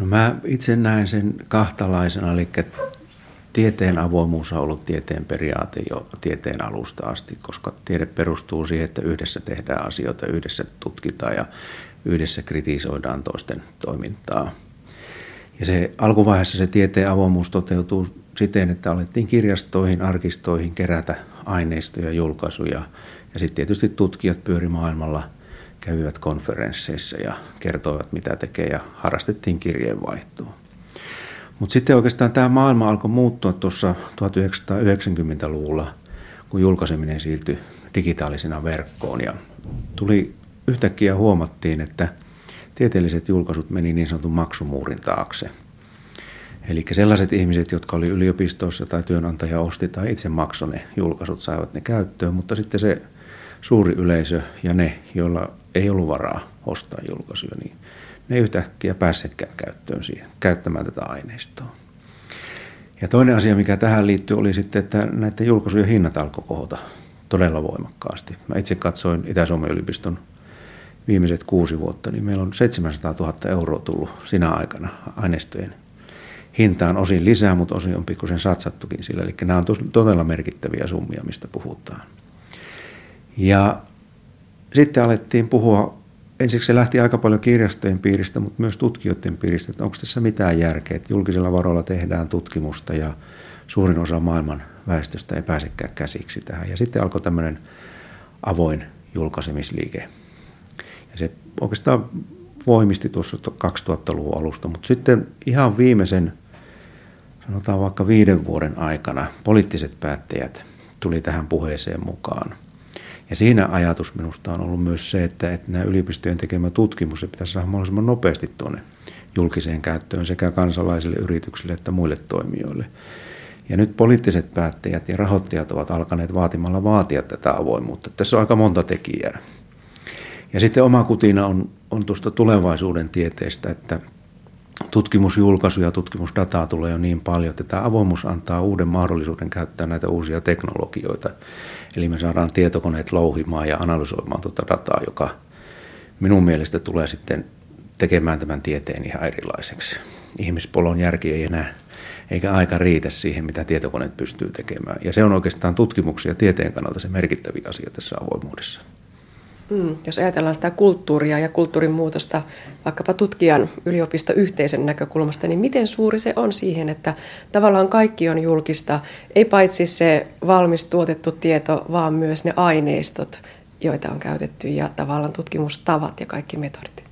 No mä itse näen sen kahtalaisena, eli tieteen avoimuus on ollut tieteen periaate jo tieteen alusta asti, koska tiede perustuu siihen, että yhdessä tehdään asioita, yhdessä tutkitaan ja yhdessä kritisoidaan toisten toimintaa. Ja se alkuvaiheessa se tieteen avoimuus toteutuu siten, että alettiin kirjastoihin, arkistoihin kerätä aineistoja, julkaisuja ja sitten tietysti tutkijat pyöri maailmalla, kävivät konferensseissa ja kertoivat mitä tekee ja harrastettiin kirjeenvaihtoa. Mutta sitten oikeastaan tämä maailma alkoi muuttua tuossa 1990-luvulla, kun julkaiseminen siirtyi digitaalisena verkkoon ja tuli yhtäkkiä huomattiin, että tieteelliset julkaisut meni niin sanotun maksumuurin taakse. Eli sellaiset ihmiset, jotka oli yliopistossa tai työnantaja osti tai itse maksoi ne julkaisut, saivat ne käyttöön, mutta sitten se suuri yleisö ja ne, joilla ei ollut varaa ostaa julkaisuja, niin ne ei yhtäkkiä päässeetkään käyttöön siihen, käyttämään tätä aineistoa. Ja toinen asia, mikä tähän liittyy, oli sitten, että näiden julkaisujen hinnat alkoi kohota todella voimakkaasti. Mä itse katsoin Itä-Suomen yliopiston viimeiset kuusi vuotta, niin meillä on 700 000 euroa tullut sinä aikana aineistojen hintaan osin lisää, mutta osin on pikkusen satsattukin sillä. Eli nämä on todella merkittäviä summia, mistä puhutaan. Ja sitten alettiin puhua, ensiksi se lähti aika paljon kirjastojen piiristä, mutta myös tutkijoiden piiristä, että onko tässä mitään järkeä, että julkisilla varoilla tehdään tutkimusta ja suurin osa maailman väestöstä ei pääsekään käsiksi tähän. Ja sitten alkoi tämmöinen avoin julkaisemisliike. Ja se oikeastaan voimisti tuossa 2000-luvun alusta, mutta sitten ihan viimeisen, sanotaan vaikka viiden vuoden aikana, poliittiset päättäjät tuli tähän puheeseen mukaan. Ja siinä ajatus minusta on ollut myös se, että, että nämä yliopistojen tekemä tutkimus se pitäisi saada mahdollisimman nopeasti tuonne julkiseen käyttöön sekä kansalaisille, yrityksille että muille toimijoille. Ja nyt poliittiset päättäjät ja rahoittajat ovat alkaneet vaatimalla vaatia tätä avoimuutta. Tässä on aika monta tekijää. Ja sitten oma kutina on, on tuosta tulevaisuuden tieteestä, että tutkimusjulkaisuja ja tutkimusdataa tulee jo niin paljon, että tämä avoimuus antaa uuden mahdollisuuden käyttää näitä uusia teknologioita. Eli me saadaan tietokoneet louhimaan ja analysoimaan tuota dataa, joka minun mielestä tulee sitten tekemään tämän tieteen ihan erilaiseksi. Ihmispolon järki ei enää, eikä aika riitä siihen, mitä tietokoneet pystyy tekemään. Ja se on oikeastaan tutkimuksia tieteen kannalta se merkittävä asia tässä avoimuudessa. Mm, jos ajatellaan sitä kulttuuria ja kulttuurin muutosta vaikkapa tutkijan yliopistoyhteisön näkökulmasta, niin miten suuri se on siihen, että tavallaan kaikki on julkista, ei paitsi se valmis tuotettu tieto, vaan myös ne aineistot, joita on käytetty ja tavallaan tutkimustavat ja kaikki metodit?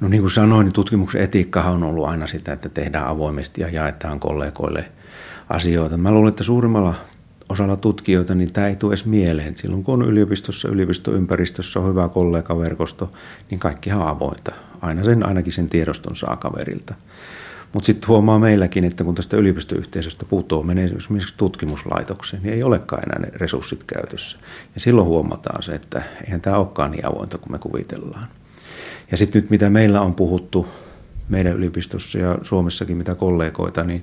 No niin kuin sanoin, niin tutkimuksen etiikkahan on ollut aina sitä, että tehdään avoimesti ja jaetaan kollegoille asioita. Mä luulen, että suurimmalla osalla tutkijoita, niin tämä ei tule edes mieleen. Silloin kun on yliopistossa, yliopistoympäristössä on hyvä kollegaverkosto, niin kaikkihan on avointa. Aina sen, ainakin sen tiedoston saa kaverilta. Mutta sitten huomaa meilläkin, että kun tästä yliopistoyhteisöstä puuttuu, menee esimerkiksi tutkimuslaitokseen, niin ei olekaan enää ne resurssit käytössä. Ja silloin huomataan se, että eihän tämä olekaan niin avointa kuin me kuvitellaan. Ja sitten nyt mitä meillä on puhuttu meidän yliopistossa ja Suomessakin mitä kollegoita, niin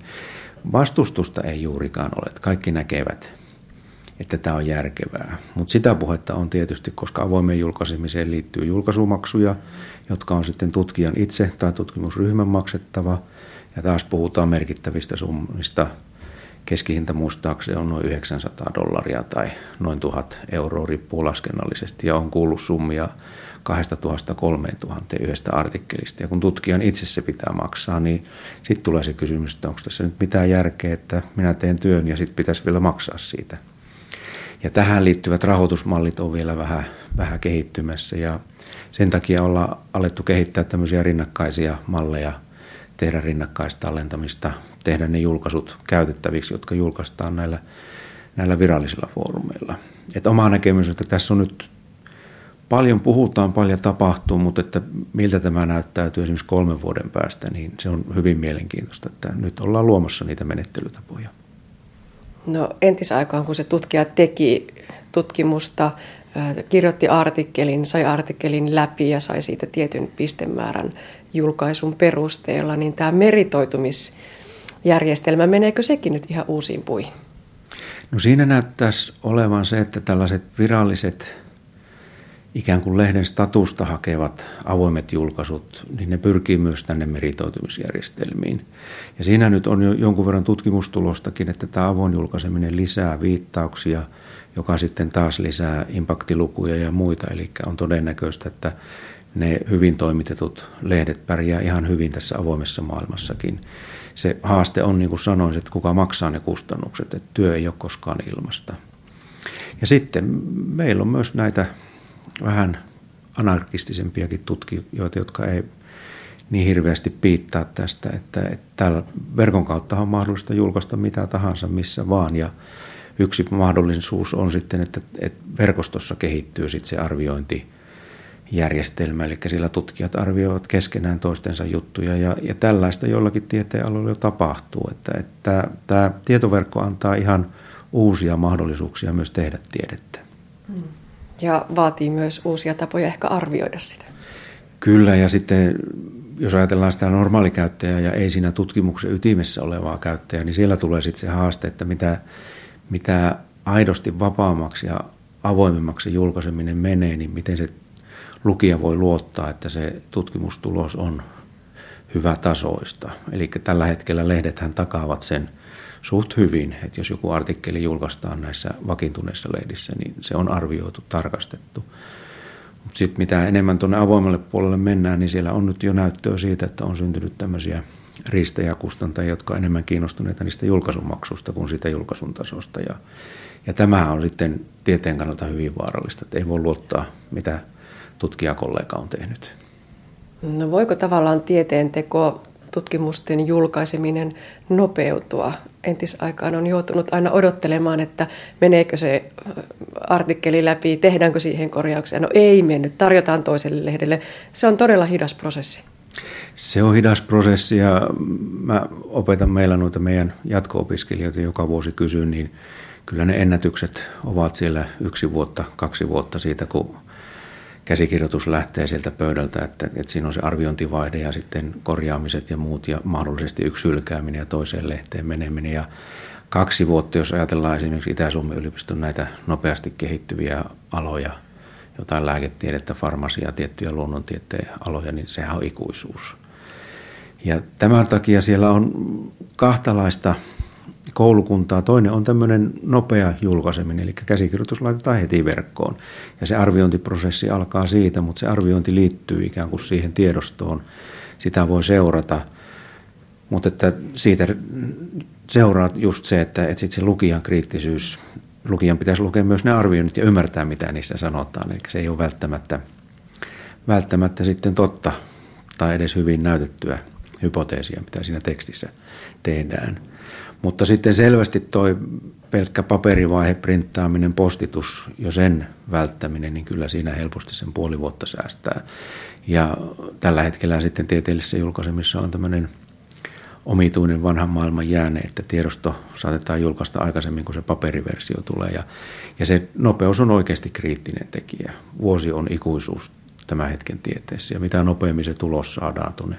Vastustusta ei juurikaan ole. Kaikki näkevät, että tämä on järkevää. Mutta sitä puhetta on tietysti, koska avoimen julkaisemiseen liittyy julkaisumaksuja, jotka on sitten tutkijan itse tai tutkimusryhmän maksettava. Ja taas puhutaan merkittävistä summista. Keskihinta muistaakseni on noin 900 dollaria tai noin 1000 euroa, riippuu laskennallisesti. Ja on kuullut summia 2000-3000 yhdestä artikkelista. Ja kun tutkijan itse se pitää maksaa, niin sitten tulee se kysymys, että onko tässä nyt mitään järkeä, että minä teen työn ja sitten pitäisi vielä maksaa siitä. Ja tähän liittyvät rahoitusmallit on vielä vähän, vähän kehittymässä ja sen takia ollaan alettu kehittää tämmöisiä rinnakkaisia malleja, tehdä rinnakkaista alentamista, tehdä ne julkaisut käytettäviksi, jotka julkaistaan näillä, näillä virallisilla foorumeilla. Et oma näkemys, että tässä on nyt paljon puhutaan, paljon tapahtuu, mutta että miltä tämä näyttäytyy esimerkiksi kolmen vuoden päästä, niin se on hyvin mielenkiintoista, että nyt ollaan luomassa niitä menettelytapoja. No entisaikaan, kun se tutkija teki tutkimusta, kirjoitti artikkelin, sai artikkelin läpi ja sai siitä tietyn pistemäärän julkaisun perusteella, niin tämä meritoitumisjärjestelmä, meneekö sekin nyt ihan uusiin puihin? No siinä näyttäisi olevan se, että tällaiset viralliset ikään kuin lehden statusta hakevat avoimet julkaisut, niin ne pyrkii myös tänne meritoitumisjärjestelmiin. Ja siinä nyt on jo jonkun verran tutkimustulostakin, että tämä avoin julkaiseminen lisää viittauksia, joka sitten taas lisää impaktilukuja ja muita. Eli on todennäköistä, että ne hyvin toimitetut lehdet pärjää ihan hyvin tässä avoimessa maailmassakin. Se haaste on, niin kuin sanoin, että kuka maksaa ne kustannukset, että työ ei ole koskaan ilmasta. Ja sitten meillä on myös näitä vähän anarkistisempiakin tutkijoita, jotka ei niin hirveästi piittaa tästä, että, että täällä verkon kautta on mahdollista julkaista mitä tahansa missä vaan ja yksi mahdollisuus on sitten, että, että verkostossa kehittyy sitten se arviointijärjestelmä, eli sillä tutkijat arvioivat keskenään toistensa juttuja ja, ja tällaista jollakin tieteenaloilla jo tapahtuu, että, että tämä tietoverkko antaa ihan uusia mahdollisuuksia myös tehdä tiedettä. Mm. Ja vaatii myös uusia tapoja ehkä arvioida sitä. Kyllä, ja sitten jos ajatellaan sitä normaalikäyttäjää ja ei siinä tutkimuksen ytimessä olevaa käyttäjää, niin siellä tulee sitten se haaste, että mitä, mitä aidosti vapaammaksi ja avoimemmaksi julkaiseminen menee, niin miten se lukija voi luottaa, että se tutkimustulos on hyvä tasoista. Eli tällä hetkellä lehdethän takaavat sen suht hyvin, että jos joku artikkeli julkaistaan näissä vakiintuneissa lehdissä, niin se on arvioitu, tarkastettu. Mutta sitten mitä enemmän tuonne avoimelle puolelle mennään, niin siellä on nyt jo näyttöä siitä, että on syntynyt tämmöisiä riistejäkustantajia, jotka on enemmän kiinnostuneita niistä julkaisumaksusta kuin siitä julkaisun tasosta. Ja, ja tämä on sitten tieteen kannalta hyvin vaarallista, että ei voi luottaa, mitä tutkijakollega on tehnyt. No voiko tavallaan tieteen teko tutkimusten julkaiseminen nopeutua. Entisaikaan on joutunut aina odottelemaan, että meneekö se artikkeli läpi, tehdäänkö siihen korjauksia. No ei mennyt, tarjotaan toiselle lehdelle. Se on todella hidas prosessi. Se on hidas prosessi ja mä opetan meillä noita meidän jatko-opiskelijoita joka vuosi kysyn, niin kyllä ne ennätykset ovat siellä yksi vuotta, kaksi vuotta siitä, kun käsikirjoitus lähtee sieltä pöydältä, että, että siinä on se arviointivaihde ja sitten korjaamiset ja muut ja mahdollisesti yksi hylkääminen ja toiseen lehteen meneminen. Ja kaksi vuotta, jos ajatellaan esimerkiksi Itä-Suomen yliopiston näitä nopeasti kehittyviä aloja, jotain lääketiedettä, farmasia, tiettyjä luonnontieteen aloja, niin sehän on ikuisuus. Ja tämän takia siellä on kahtalaista koulukuntaa. Toinen on tämmöinen nopea julkaiseminen, eli käsikirjoitus laitetaan heti verkkoon. Ja se arviointiprosessi alkaa siitä, mutta se arviointi liittyy ikään kuin siihen tiedostoon. Sitä voi seurata, mutta että siitä seuraa just se, että, että sit se lukijan kriittisyys, lukijan pitäisi lukea myös ne arvioinnit ja ymmärtää, mitä niissä sanotaan. Eli se ei ole välttämättä, välttämättä sitten totta tai edes hyvin näytettyä hypoteesia, mitä siinä tekstissä tehdään. Mutta sitten selvästi toi pelkkä paperivaihe, printtaaminen, postitus, jo sen välttäminen, niin kyllä siinä helposti sen puoli vuotta säästää. Ja tällä hetkellä sitten tieteellisessä julkaisemissa on tämmöinen omituinen vanhan maailman jääne, että tiedosto saatetaan julkaista aikaisemmin kuin se paperiversio tulee. Ja, ja se nopeus on oikeasti kriittinen tekijä. Vuosi on ikuisuus tämän hetken tieteessä ja mitä nopeammin se tulos saadaan tuonne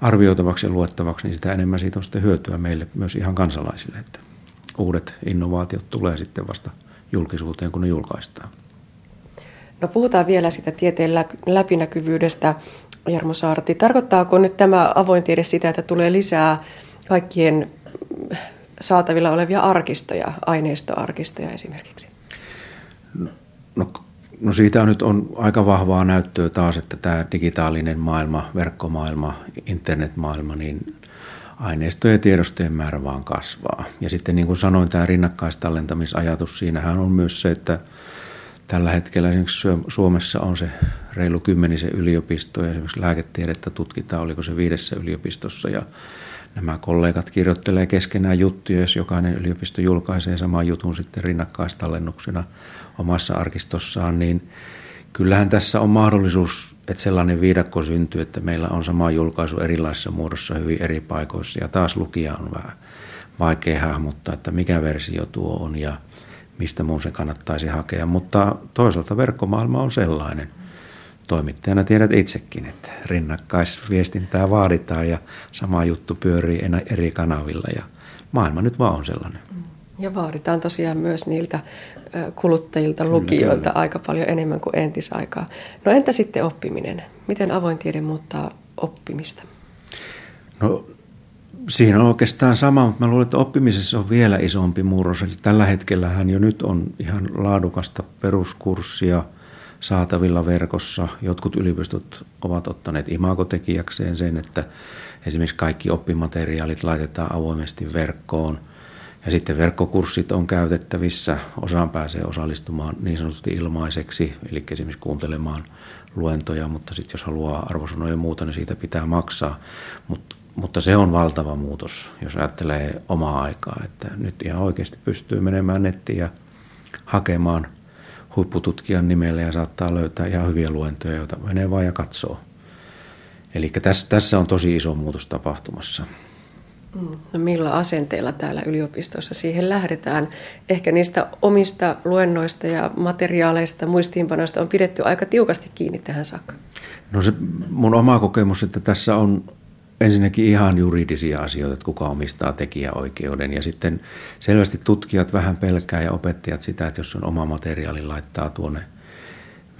arvioitavaksi ja luettavaksi, niin sitä enemmän siitä on sitten hyötyä meille myös ihan kansalaisille, että uudet innovaatiot tulee sitten vasta julkisuuteen, kun ne julkaistaan. No puhutaan vielä sitä tieteen läpinäkyvyydestä, Jarmo Saarti. Tarkoittaako nyt tämä avoin tiede sitä, että tulee lisää kaikkien saatavilla olevia arkistoja, aineistoarkistoja esimerkiksi? No, no No siitä on nyt on aika vahvaa näyttöä taas, että tämä digitaalinen maailma, verkkomaailma, internetmaailma, niin aineistojen ja tiedostojen määrä vaan kasvaa. Ja sitten niin kuin sanoin, tämä rinnakkaistallentamisajatus, siinähän on myös se, että tällä hetkellä esimerkiksi Suomessa on se reilu kymmenisen yliopisto ja esimerkiksi lääketiedettä tutkitaan, oliko se viidessä yliopistossa ja nämä kollegat kirjoittelee keskenään juttuja, jos jokainen yliopisto julkaisee saman jutun sitten rinnakkaistallennuksena omassa arkistossaan, niin kyllähän tässä on mahdollisuus, että sellainen viidakko syntyy, että meillä on sama julkaisu erilaisissa muodossa hyvin eri paikoissa. Ja taas lukija on vähän vaikea hahmottaa, että mikä versio tuo on ja mistä muun se kannattaisi hakea, mutta toisaalta verkkomaailma on sellainen – toimittajana tiedät itsekin, että rinnakkaisviestintää vaaditaan ja sama juttu pyörii eri kanavilla ja maailma nyt vaan on sellainen. Ja vaaditaan tosiaan myös niiltä kuluttajilta, kyllä, lukijoilta kyllä. aika paljon enemmän kuin entisaikaa. No entä sitten oppiminen? Miten avoin tiede muuttaa oppimista? No siinä on oikeastaan sama, mutta mä luulen, että oppimisessa on vielä isompi murros. Eli tällä hetkellähän jo nyt on ihan laadukasta peruskurssia saatavilla verkossa. Jotkut yliopistot ovat ottaneet imagotekijäkseen sen, että esimerkiksi kaikki oppimateriaalit laitetaan avoimesti verkkoon. Ja sitten verkkokurssit on käytettävissä. Osaan pääsee osallistumaan niin sanotusti ilmaiseksi, eli esimerkiksi kuuntelemaan luentoja, mutta sitten jos haluaa arvosanoja ja muuta, niin siitä pitää maksaa. Mutta mutta se on valtava muutos, jos ajattelee omaa aikaa, että nyt ihan oikeasti pystyy menemään nettiin ja hakemaan huippututkijan nimellä ja saattaa löytää ihan hyviä luentoja, joita menee vaan ja katsoo. Eli tässä, tässä on tosi iso muutos tapahtumassa. Mm. No millä asenteella täällä yliopistossa siihen lähdetään? Ehkä niistä omista luennoista ja materiaaleista, muistiinpanoista on pidetty aika tiukasti kiinni tähän saakka. No se mun oma kokemus, että tässä on ensinnäkin ihan juridisia asioita, että kuka omistaa tekijäoikeuden. Ja sitten selvästi tutkijat vähän pelkää ja opettajat sitä, että jos on oma materiaali laittaa tuonne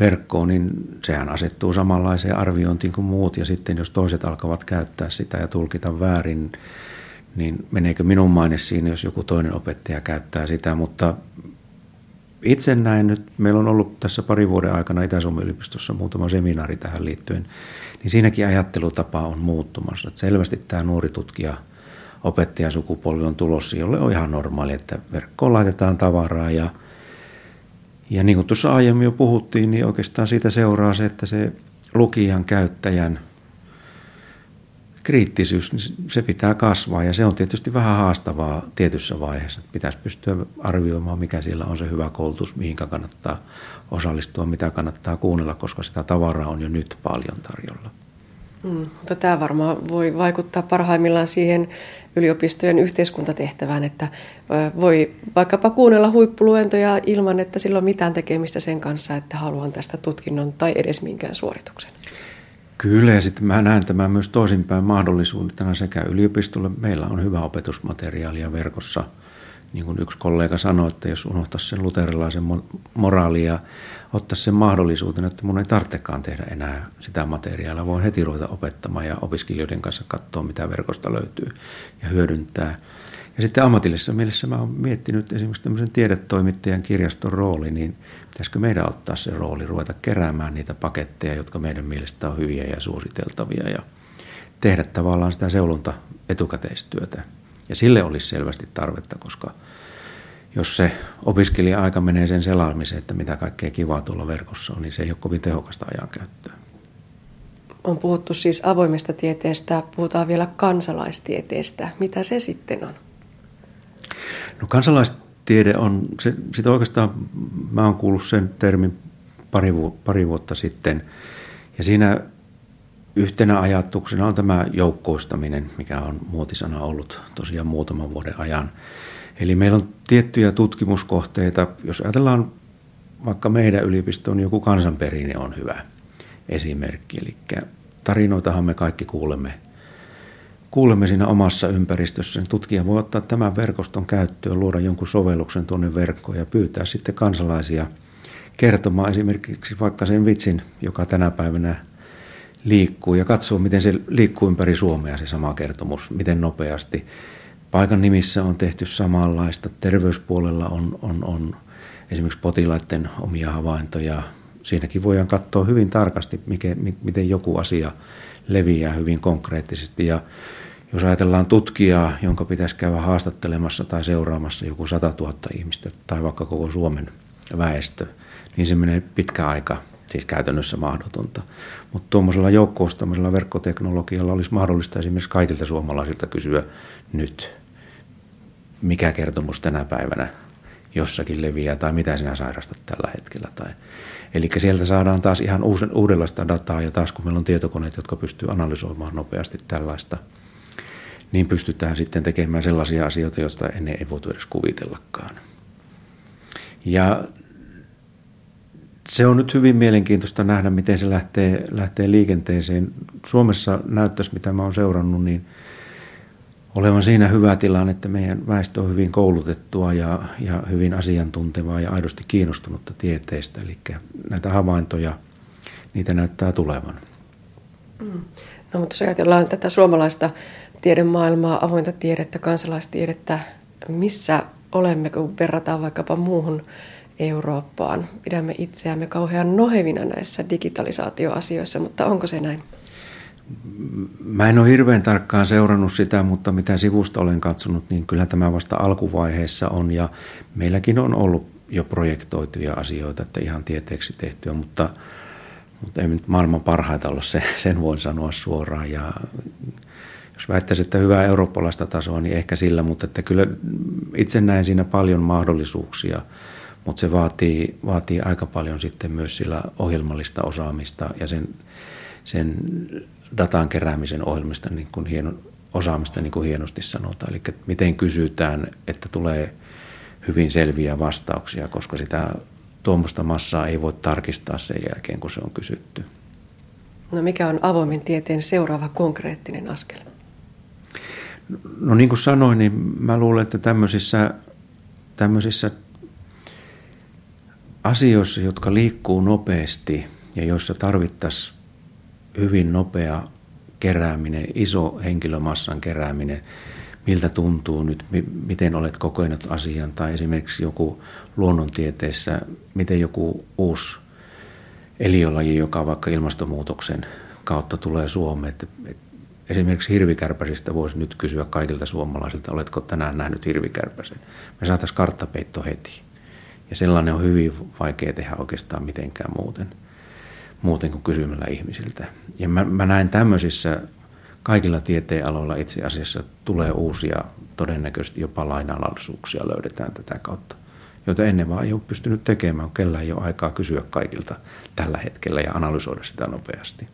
verkkoon, niin sehän asettuu samanlaiseen arviointiin kuin muut. Ja sitten jos toiset alkavat käyttää sitä ja tulkita väärin, niin meneekö minun maine siinä, jos joku toinen opettaja käyttää sitä. Mutta itse näin nyt, meillä on ollut tässä pari vuoden aikana Itä-Suomen yliopistossa muutama seminaari tähän liittyen, niin siinäkin ajattelutapa on muuttumassa. Että selvästi tämä nuori tutkija opettajasukupolvi on tulossa, jolle on ihan normaali, että verkkoon laitetaan tavaraa ja, ja niin kuin tuossa aiemmin jo puhuttiin, niin oikeastaan siitä seuraa se, että se lukijan käyttäjän kriittisyys, niin se pitää kasvaa ja se on tietysti vähän haastavaa tietyssä vaiheessa. Pitäisi pystyä arvioimaan, mikä siellä on se hyvä koulutus, mihin kannattaa osallistua, mitä kannattaa kuunnella, koska sitä tavaraa on jo nyt paljon tarjolla. Mm, mutta tämä varmaan voi vaikuttaa parhaimmillaan siihen yliopistojen yhteiskuntatehtävään, että voi vaikkapa kuunnella huippuluentoja ilman, että sillä on mitään tekemistä sen kanssa, että haluan tästä tutkinnon tai edes minkään suorituksen. Kyllä, ja sitten mä näen tämän myös toisinpäin mahdollisuutena sekä yliopistolle. Meillä on hyvä opetusmateriaalia verkossa. Niin kuin yksi kollega sanoi, että jos unohtaisi sen luterilaisen moraalia ottaisi sen mahdollisuuden, että mun ei tarvitsekaan tehdä enää sitä materiaalia, voin heti ruveta opettamaan ja opiskelijoiden kanssa katsoa, mitä verkosta löytyy ja hyödyntää. Ja sitten ammatillisessa mielessä mä oon miettinyt esimerkiksi tämmöisen tiedetoimittajan kirjaston rooli, niin pitäisikö meidän ottaa se rooli, ruveta keräämään niitä paketteja, jotka meidän mielestä on hyviä ja suositeltavia ja tehdä tavallaan sitä seulonta etukäteistyötä. Ja sille olisi selvästi tarvetta, koska jos se opiskelija-aika menee sen selaamiseen, että mitä kaikkea kivaa tuolla verkossa on, niin se ei ole kovin tehokasta ajankäyttöä. On puhuttu siis avoimesta tieteestä, puhutaan vielä kansalaistieteestä. Mitä se sitten on? No kansalaistiede on, se, sitä oikeastaan mä oon kuullut sen termin pari, pari vuotta sitten. Ja siinä yhtenä ajatuksena on tämä joukkoistaminen, mikä on muotisana ollut tosiaan muutaman vuoden ajan. Eli meillä on tiettyjä tutkimuskohteita, jos ajatellaan vaikka meidän yliopiston joku kansanperinne on hyvä esimerkki. Eli tarinoitahan me kaikki kuulemme kuulemme siinä omassa ympäristössä, niin tutkija voi ottaa tämän verkoston käyttöön, luoda jonkun sovelluksen tuonne verkkoon ja pyytää sitten kansalaisia kertomaan esimerkiksi vaikka sen vitsin, joka tänä päivänä liikkuu ja katsoo, miten se liikkuu ympäri Suomea se sama kertomus, miten nopeasti. Paikan nimissä on tehty samanlaista, terveyspuolella on, on, on esimerkiksi potilaiden omia havaintoja. Siinäkin voidaan katsoa hyvin tarkasti, miten, miten joku asia leviää hyvin konkreettisesti ja jos ajatellaan tutkijaa, jonka pitäisi käydä haastattelemassa tai seuraamassa joku 100 000 ihmistä tai vaikka koko Suomen väestö, niin se menee pitkä aika, siis käytännössä mahdotonta. Mutta tuommoisella joukkoostamisella verkkoteknologialla olisi mahdollista esimerkiksi kaikilta suomalaisilta kysyä nyt, mikä kertomus tänä päivänä jossakin leviää tai mitä sinä sairastat tällä hetkellä. Tai, eli sieltä saadaan taas ihan uudenlaista dataa ja taas kun meillä on tietokoneet, jotka pystyy analysoimaan nopeasti tällaista – niin pystytään sitten tekemään sellaisia asioita, joista ennen ei voitu edes kuvitellakaan. Ja se on nyt hyvin mielenkiintoista nähdä, miten se lähtee, lähtee liikenteeseen. Suomessa näyttäisi, mitä mä oon seurannut, niin olevan siinä hyvä tilanne, että meidän väestö on hyvin koulutettua ja, ja hyvin asiantuntevaa ja aidosti kiinnostunutta tieteestä. Eli näitä havaintoja, niitä näyttää tulevan. Mm. No mutta jos ajatellaan tätä suomalaista tiedemaailmaa, avointa tiedettä, kansalaistiedettä, missä olemme, kun verrataan vaikkapa muuhun Eurooppaan. Pidämme itseämme kauhean nohevina näissä digitalisaatioasioissa, mutta onko se näin? Mä en ole hirveän tarkkaan seurannut sitä, mutta mitä sivusta olen katsonut, niin kyllä tämä vasta alkuvaiheessa on ja meilläkin on ollut jo projektoituja asioita, että ihan tieteeksi tehtyä, mutta, mutta ei nyt maailman parhaita olla, se, sen voin sanoa suoraan ja jos väittäisi, että hyvää eurooppalaista tasoa, niin ehkä sillä, mutta että kyllä itse näen siinä paljon mahdollisuuksia, mutta se vaatii, vaatii aika paljon sitten myös sillä ohjelmallista osaamista ja sen, sen datan keräämisen ohjelmista niin kuin hieno, osaamista, niin kuin hienosti sanotaan. Eli miten kysytään, että tulee hyvin selviä vastauksia, koska sitä tuommoista massaa ei voi tarkistaa sen jälkeen, kun se on kysytty. No mikä on avoimen tieteen seuraava konkreettinen askel? No niin kuin sanoin, niin mä luulen, että tämmöisissä, tämmöisissä asioissa, jotka liikkuu nopeasti ja joissa tarvittaisiin hyvin nopea kerääminen, iso henkilömassan kerääminen, miltä tuntuu nyt, miten olet kokenut asian, tai esimerkiksi joku luonnontieteessä, miten joku uusi eliölaji, joka vaikka ilmastonmuutoksen kautta tulee Suomeen, että, että esimerkiksi hirvikärpäsistä voisi nyt kysyä kaikilta suomalaisilta, oletko tänään nähnyt hirvikärpäsen. Me saataisiin karttapeitto heti. Ja sellainen on hyvin vaikea tehdä oikeastaan mitenkään muuten, muuten kuin kysymällä ihmisiltä. Ja mä, mä näen tämmöisissä kaikilla tieteenaloilla itse asiassa tulee uusia, todennäköisesti jopa lainalaisuuksia löydetään tätä kautta, joita ennen vaan ei ole pystynyt tekemään, kellä ei ole aikaa kysyä kaikilta tällä hetkellä ja analysoida sitä nopeasti.